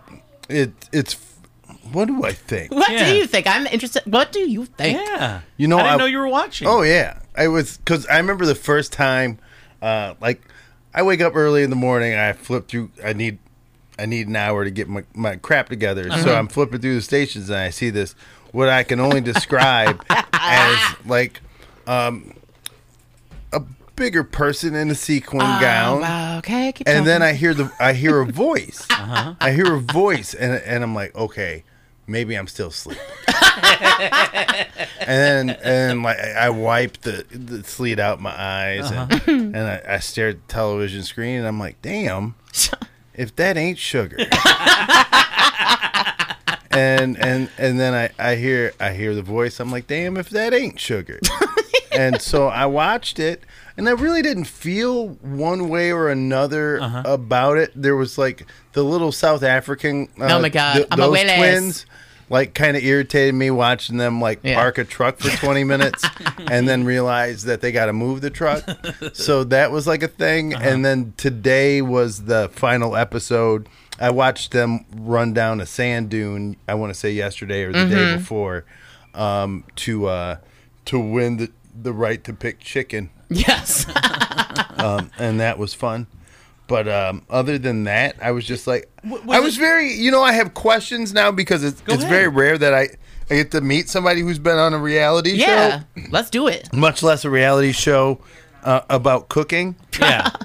it it's what do I think? What Yeah. do you think? I'm interested. What do you think? Yeah, You know, I didn't I- know you were watching. Oh yeah, I was because I remember the first time, uh, like I wake up early in the morning. I flip through. I need I need an hour to get my, my crap together. So I'm flipping through the stations and I see this what I can only describe as like um, a bigger person in a sequin gown. Wow. Okay. Keep and then. I hear the I hear a voice. I hear a voice, and and I'm like, okay, maybe I'm still sleeping. and then and like I wipe the the sleet out my eyes, and, uh-huh. and I, I stare at the television screen, and I'm like, damn, if that ain't sugar. and and and then I, I hear I hear the voice. I'm like, damn, if that ain't sugar. and so I watched it, and I really didn't feel one way or another Uh-huh. about it. There was like the little South African. Uh, Oh my God, th- those Amaweles. twins. Like kind of irritated me watching them like Yeah. park a truck for 20 minutes and then realize that they got to move the truck. so that was like a thing. Uh-huh. And then today was the final episode. I watched them run down a sand dune. I want to say yesterday or the day Mm-hmm. before, um, to uh, to win the the right to pick chicken, yes. um, and that was fun. But um, other than that, I was just like, was I was it- very, you know, I have questions now because it's it's ahead. very rare that I, I get to meet somebody who's been on a reality show. yeah. show, Let's do it. much less a reality show uh, about cooking. yeah.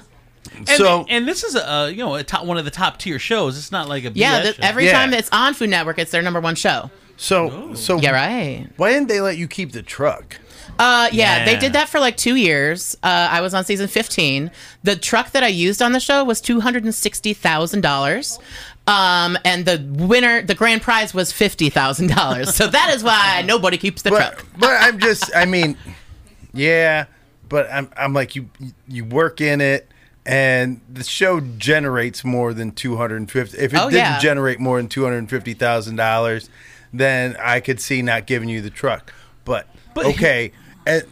And, so and this is a uh, you know a top, one of the top tier shows. It's not like a Yeah. BS The, show. every Yeah. time it's on Food Network, it's their number one show. so so Yeah. Right. why didn't they let you keep the truck? Uh, yeah, they did that for like two years. Uh, I was on season 15. The truck that I used on the show was $260,000. Um, and the winner, the grand prize was $50,000. So that is why nobody keeps the But truck. but I'm just I mean, yeah, but I'm I'm like you you work in it. And the show generates more than two hundred and fifty. If it Oh, didn't yeah. generate more than two hundred and fifty thousand dollars, then I could see not giving you the truck. But, But- okay,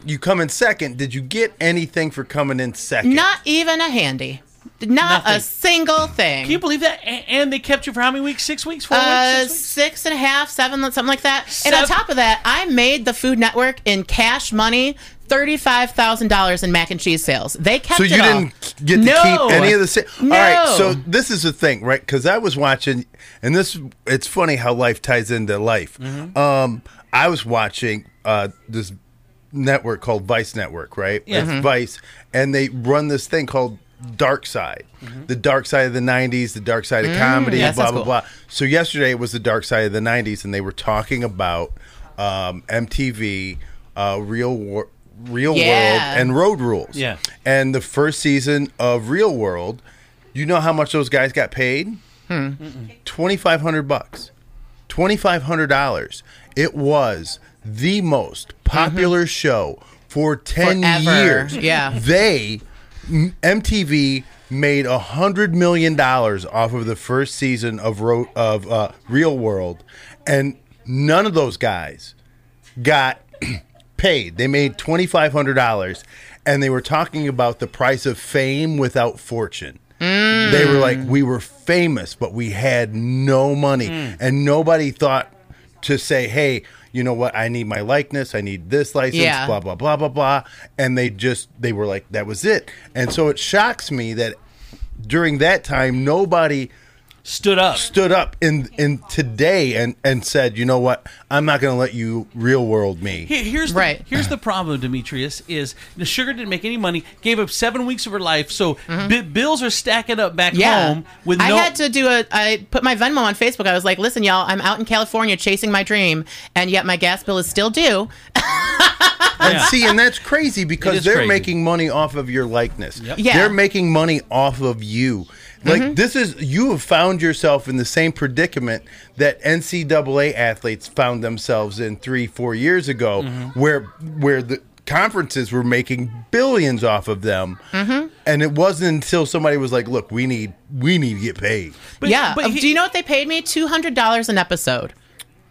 you come in second. Did you get anything for coming in second? Not even a handy. Not a single thing. Can you believe that? A- And they kept you for how many weeks? Six weeks? Four Uh, weeks? Six weeks? six and a half, seven, something like that. And on Seven- top of that, I made the Food Network in cash money thirty-five thousand dollars in mac and cheese sales. They kept So it you all. didn't get to No. keep any of the. Sa- No. All right. So this is the thing, right? Because I was watching, and this it's funny how life ties into life. Mm-hmm. Um, I was watching uh, this network called Vice Network, right? Yeah. It's Mm-hmm. Vice, and they run this thing called Dark Side, the dark side of the '90s, the dark side of comedy, Mm-hmm. yeah, that blah blah cool. blah. So yesterday it was the dark side of the '90s, and they were talking about um, MTV, uh, Real War. Real Yeah. World and Road Rules. Yeah. And the first season of Real World, you know how much those guys got paid? Twenty five hundred bucks. Twenty five hundred dollars. It was the most popular mm-hmm. show for ten Forever. years. Yeah. They MTV made a hundred million dollars off of the first season of Ro- of uh, Real World, and none of those guys got paid. They made twenty five hundred dollars, and they were talking about the price of fame without fortune. Mm. They were like, we were famous, but we had no money, mm. and nobody thought to say, hey. You know what? I need my likeness. I need this license. Yeah. Blah blah blah blah blah. And they just they were like, that was it. And so it shocks me that during that time nobody Stood up. stood up in in today and and said, you know what? I'm not going to let you real world me. Here- Here's the, Right. Here's the problem, Demetrius. Is the sugar didn't make any money. Gave up seven weeks of her life, so bi- bills are stacking up back Mm-hmm. Yeah. home with I had to do a. I put my Venmo on Facebook. I was like, "Listen, y'all, I'm out in California chasing my dream, and yet my gas bill is still due." And Yeah. see, and that's crazy It because is they're crazy. making money off of your likeness. Yeah. They're making money off of you. Like Mm-hmm. this is you have found yourself in the same predicament that NCAA athletes found themselves in three, four years ago, Mm-hmm. where where the conferences were making billions off of them, Mm-hmm. and it wasn't until somebody was like, "Look, we need we need to get paid." but- yeah. but Uh, he- do you know what they paid me? Two hundred dollars an episode.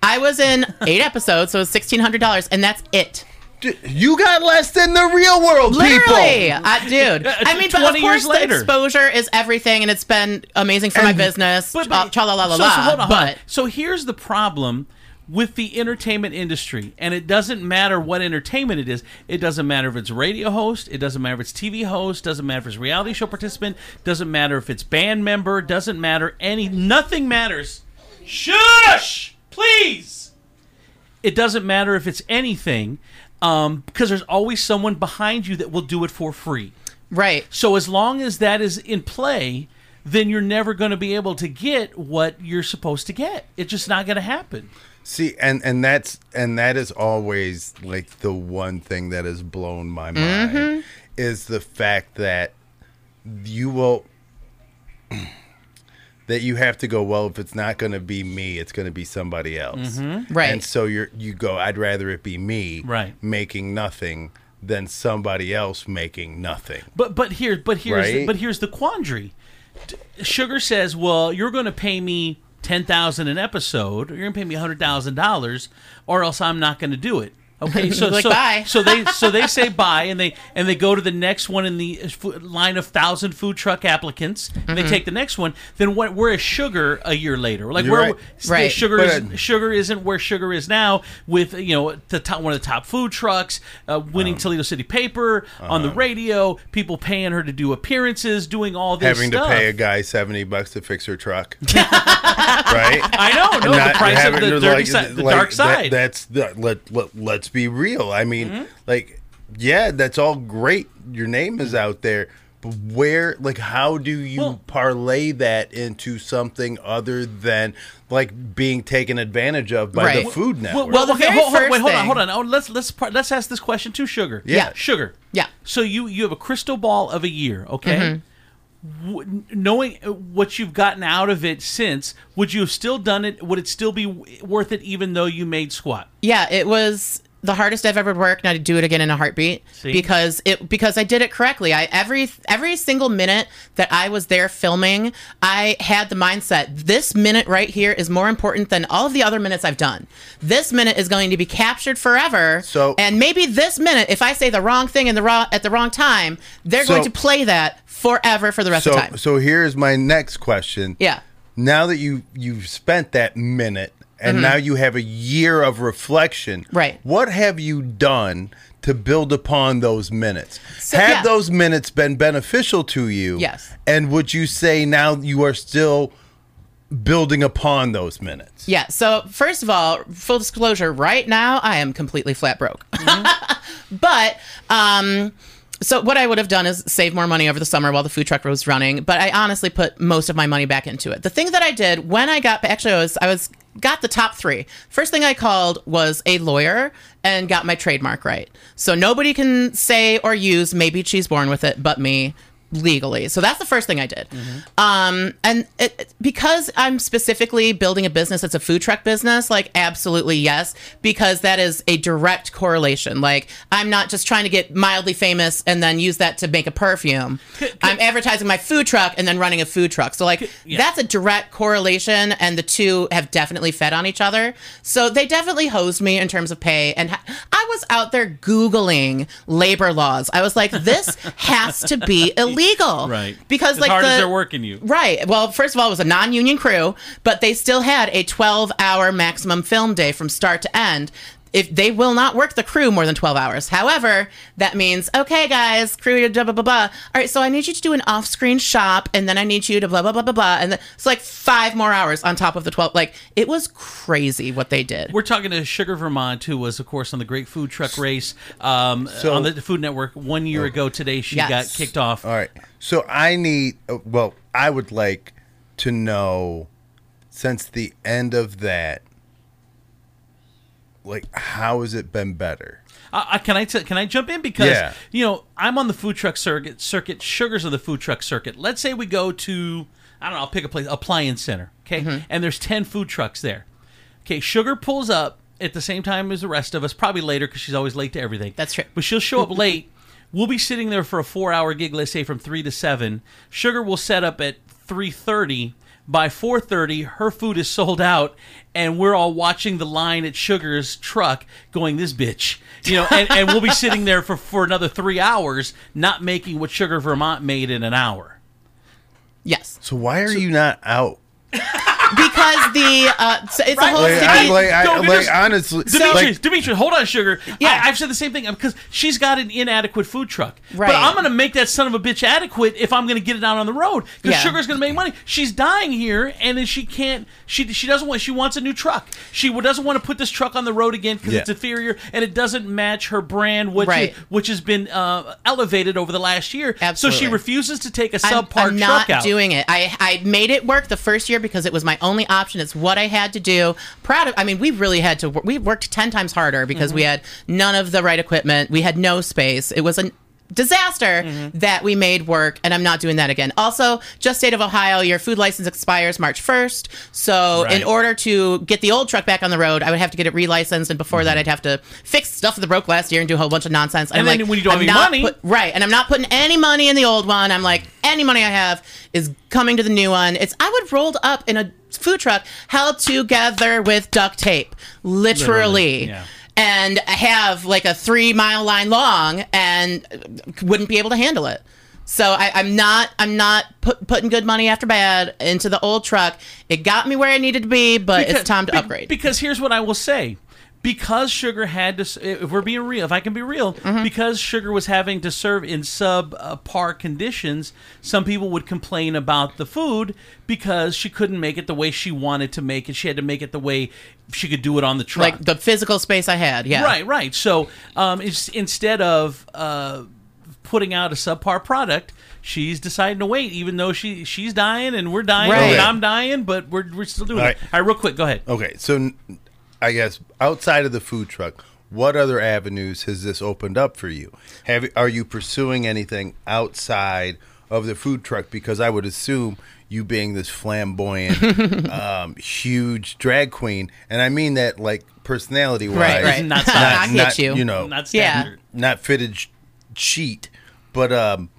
I was in eight episodes, so it was sixteen hundred dollars, and that's it. Dude, You got less than the real world Literally, people. uh, dude. I mean, but 20 of years course, later. the exposure is everything, and it's been amazing for my business. But, but- cha la la la so, so hold on, but so here's the problem with the entertainment industry, and it doesn't matter what entertainment it is. It doesn't matter if it's radio host. It doesn't matter if it's TV host. Doesn't matter if it's reality show participant. Doesn't matter if it's band member. Doesn't matter any. Nothing matters. Shush, please. It doesn't matter if it's anything, um, because there's always someone behind you that will do it for free. right. So as long as that is in play, then you're never going to be able to get what you're supposed to get. It's just not going to happen. See, and and that's and that is always like the one thing that has blown my mind Mm-hmm. is the fact that you will that you have to go well if it's not going to be me it's going to be somebody else mm-hmm. Right. and so you're you go i'd rather it be me Right. making nothing than somebody else making nothing But but here but here's the, but here's the quandary. Sugar says, "Well, you're going to pay me ten thousand an episode, or you're going to pay me hundred thousand dollars, or else I'm not going to do it." Okay, so Like, so, bye. so they so they say bye, and they and they go to the next one in the line of thousand food truck applicants. And Mm-hmm. they take the next one. Then what? Where is sugar a year later? Like You're where right. Right. sugar But, is uh, sugar isn't where sugar is now with you know the top one of the top food trucks uh, winning Toledo City paper on the radio people paying her to do appearances doing all this having stuff to pay a guy 70 bucks to fix her truck right I know no not the price of the dirty like, side the like, dark that- side that's the let, let let's be real. I mean, Mm-hmm. like, yeah, that's all great. Your name is out there, but where, like, how do you Well- parlay that into something other than like being taken advantage of by the Food Network? Well, the okay, hold, hold- wait, hold on, hold on. Oh, let's let's let's ask this question to Sugar. Yeah. Sugar. Yeah. So you you have a crystal ball of a year, okay? Mm-hmm. Knowing what you've gotten out of it since, would you have still done it? Would it still be worth it, even though you made squat? Yeah, it was the hardest I've ever worked, and I'd do it again in a heartbeat See? because it because I did it correctly. I every every single minute that I was there filming, I had the mindset: this minute right here is more important than all of the other minutes I've done. This minute is going to be captured forever. So- and maybe this minute, if I say the wrong thing in the wrong at the wrong time, they're So- going to play that forever for the rest so of the time. so here's my next question. yeah. Now that you you've spent that minute and now you have a year of reflection. Mm-hmm. Right. What have you done to build upon those minutes? So- have yeah. those minutes been beneficial to you? Yes. And would you say now you are still building upon those minutes? Yeah. So first of all, full disclosure, right now I am completely flat broke. but um so what I would have done is save more money over the summer while the food truck was running, but I honestly put most of my money back into it. The thing that I did when I got actually I was I was got the top 3. First thing I called was a lawyer and got my trademark right. So nobody can say or use maybe she's born with it but me legally. So that's the first thing I did. Um, and it, because I'm specifically building a business that's a food truck business, like absolutely yes, because that is a direct correlation. Like I'm not just trying to get mildly famous and then use that to make a perfume. I'm advertising my food truck and then running a food truck. So like yeah. that's a direct correlation, and the two have definitely fed on each other. So they definitely hosed me in terms of pay, and ha- I was out there googling labor laws. I was like, this has to be illegal, Right. Because As like hard the, as they're working you. Right. Well, first of all, it was a non-union crew, but they still had a 12-hour maximum film day from start to end. If they will not work the crew more than 12 hours. However, that means, okay, guys, crew, blah, blah, blah, blah. All right, so I need you to do an off screen shop, and then I need you to blah, blah, blah, blah, blah. And then it's like five more hours on top of the 12. Like, it was crazy what they did. We're talking to Sugar Vermont, who was, of course, on the Great Food Truck Race um, So- on the Food Network one year ago today. She Yes. got kicked off. All right. So I need, uh, well, I would like to know since the end of that, like, how has it been better? Uh, uh, can I t- can I jump in because Yeah. you know I'm on the food truck circuit. Circuit sugars of the food truck circuit. Let's say we go to I don't know. I'll pick a place, appliance center. Okay, Mm-hmm. and there's ten food trucks there. Okay, sugar pulls up at the same time as the rest of us, probably later because she's always late to everything. That's true. But she'll show up late. We'll be sitting there for a four-hour gig. Let's say from three to seven. Sugar will set up at three thirty. By four thirty, her food is sold out, and we're all watching the line at Sugar's truck, going, "This bitch," you know, and, and we'll be sitting there for for another three hours, not making what Sugar Vermont made in an hour. yes. So why are you not out? Because the, uh, so it's a whole Like, sticky. I, like, I, No, like because- honestly, Demetrius, like, Demetrius, hold on, sugar. Yeah. I, I've said the same thing because she's got an inadequate food truck. Right. But I'm going to make that son of a bitch adequate if I'm going to get it out on the road because Yeah. sugar's going to make money. She's dying here, and then she can't. She she doesn't want. She wants a new truck. She doesn't want to put this truck on the road again because Yeah. it's inferior and it doesn't match her brand, which Right. which has been uh, elevated over the last year. So she refuses to take a I'm, subpar I'm truck not out. doing it. I, I made it work the first year because it was my only option. It's what I had to do. Proud of. I mean, we really had to. We worked ten times harder because Mm-hmm. we had none of the right equipment. We had no space. It was a disaster Mm-hmm. that we made work and i'm not doing that again also just state of ohio your food license expires march 1st so in order to get the old truck back on the road i would have to get it relicensed and before that i'd have to fix stuff that broke last year and do a whole bunch of nonsense Mm-hmm. And I'm then like, when you don't I'm have any money- put- Right. And I'm not putting any money in the old one. I'm like, any money I have is coming to the new one. It's I would rolled up in a food truck held together with duct tape. Literally. Literally, yeah. And have like a three mile line long and wouldn't be able to handle it. So I, I'm not I'm not put, putting good money after bad into the old truck. It got me where I needed to be, but it's time to upgrade. Because here's what I will say. Because Sugar had to, if we're being real, if I can be real, Mm-hmm. because Sugar was having to serve in subpar conditions, some people would complain about the food because she couldn't make it the way she wanted to make it. She had to make it the way she could do it on the truck. like the physical space I had. Yeah. Right, right. So um, it's, instead of uh, putting out a subpar product, she's deciding to wait, even though she she's dying and we're dying Right. and I'm dying, but we're, we're still doing it. All right, real quick, go ahead. okay. So I guess outside of the food truck, what other avenues has this opened up for you? Have are you pursuing anything outside of the food truck? Because I would assume you being this flamboyant, um, huge drag queen, and I mean that like personality wise, Right, right. Not I size. get you. You know, Not Yeah. standard. not fitted sh- sheet, but um,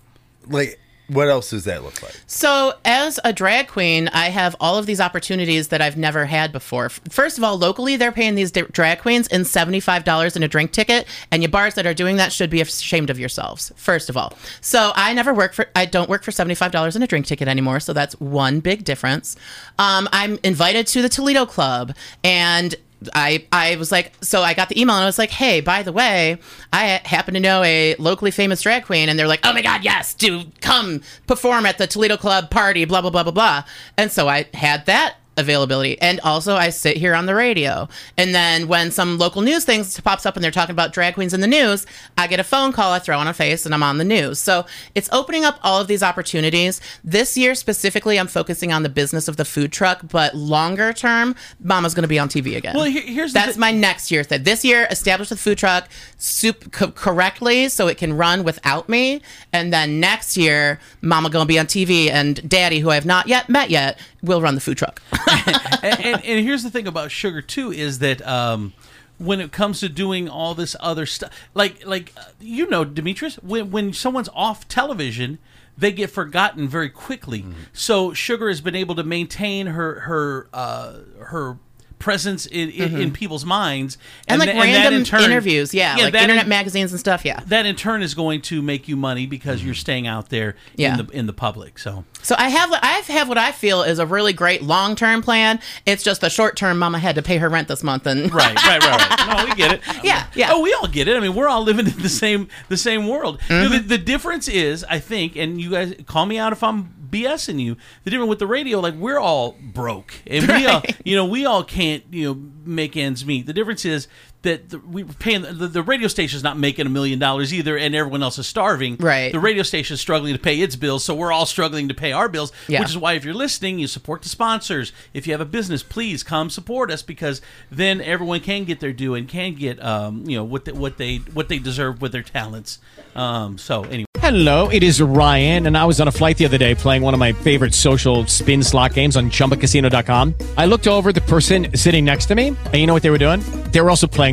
like what else does that look like? So, as a drag queen, I have all of these opportunities that I've never had before. First of all, locally, they're paying these drag queens in $75 in a drink ticket, and you bars that are doing that should be ashamed of yourselves, first of all. So, I never work for, I don't work for $75 in a drink ticket anymore, so that's one big difference. Um, I'm invited to the Toledo Club, and I I was like, so I got the email and I was like, hey, by the way, I happen to know a locally famous drag queen, and they're like, oh my god, yes, do come perform at the Toledo Club party, blah blah blah blah blah. And so I had that availability. And also, I sit here on the radio. And then when some local news things pops up and they're talking about drag queens in the news, I get a phone call, I throw on a face, and I'm on the news. So it's opening up all of these opportunities. This year specifically, I'm focusing on the business of the food truck, but longer term, Mama's going to be on TV again. Well, here- here's the that's thi- my next year thing. This year, establish the food truck soup co- correctly so it can run without me, and then next year, Mama going to be on TV, and Daddy, who I have not yet met yet, will run the food truck. and, and, and here's the thing about sugar too is that um, when it comes to doing all this other stuff, like like uh, you know, Demetrius, when when someone's off television. They get forgotten very quickly. So Sugar has been able to maintain her her uh, her presence in, in, in people's minds, and, like tha- that random in turn- interviews, yeah, like that internet in- magazines and stuff, yeah. that in turn is going to make you money because you're staying out there Yeah. in the in the public. So So I have I have what I feel is a really great long term plan. It's just the short term. Mama had to pay her rent this month, and right, right, right, right. No, we get it. Yeah, yeah. Oh, we all get it. I mean, we're all living in the same the same world. You know, Mm-hmm. the, the difference is, I think, and you guys call me out if I'm BSing you. The difference with the radio, like we're all broke, and we all, you know, we all can't, you know, make ends meet. The difference is that the, we we're paying the, the radio station's not making a million dollars either, and everyone else is starving. Right. The radio station is struggling to pay its bills, so we're all struggling to pay our bills. Yeah. Which is why, if you're listening, you support the sponsors. If you have a business, please come support us because then everyone can get their due and can get, um, you know, what they, what they what they deserve with their talents. Um, so anyway. Hello, it is Ryan, and I was on a flight the other day playing one of my favorite social spin slot games on chumbacasino.com. I looked over at the person sitting next to me, and you know what they were doing? They were also playing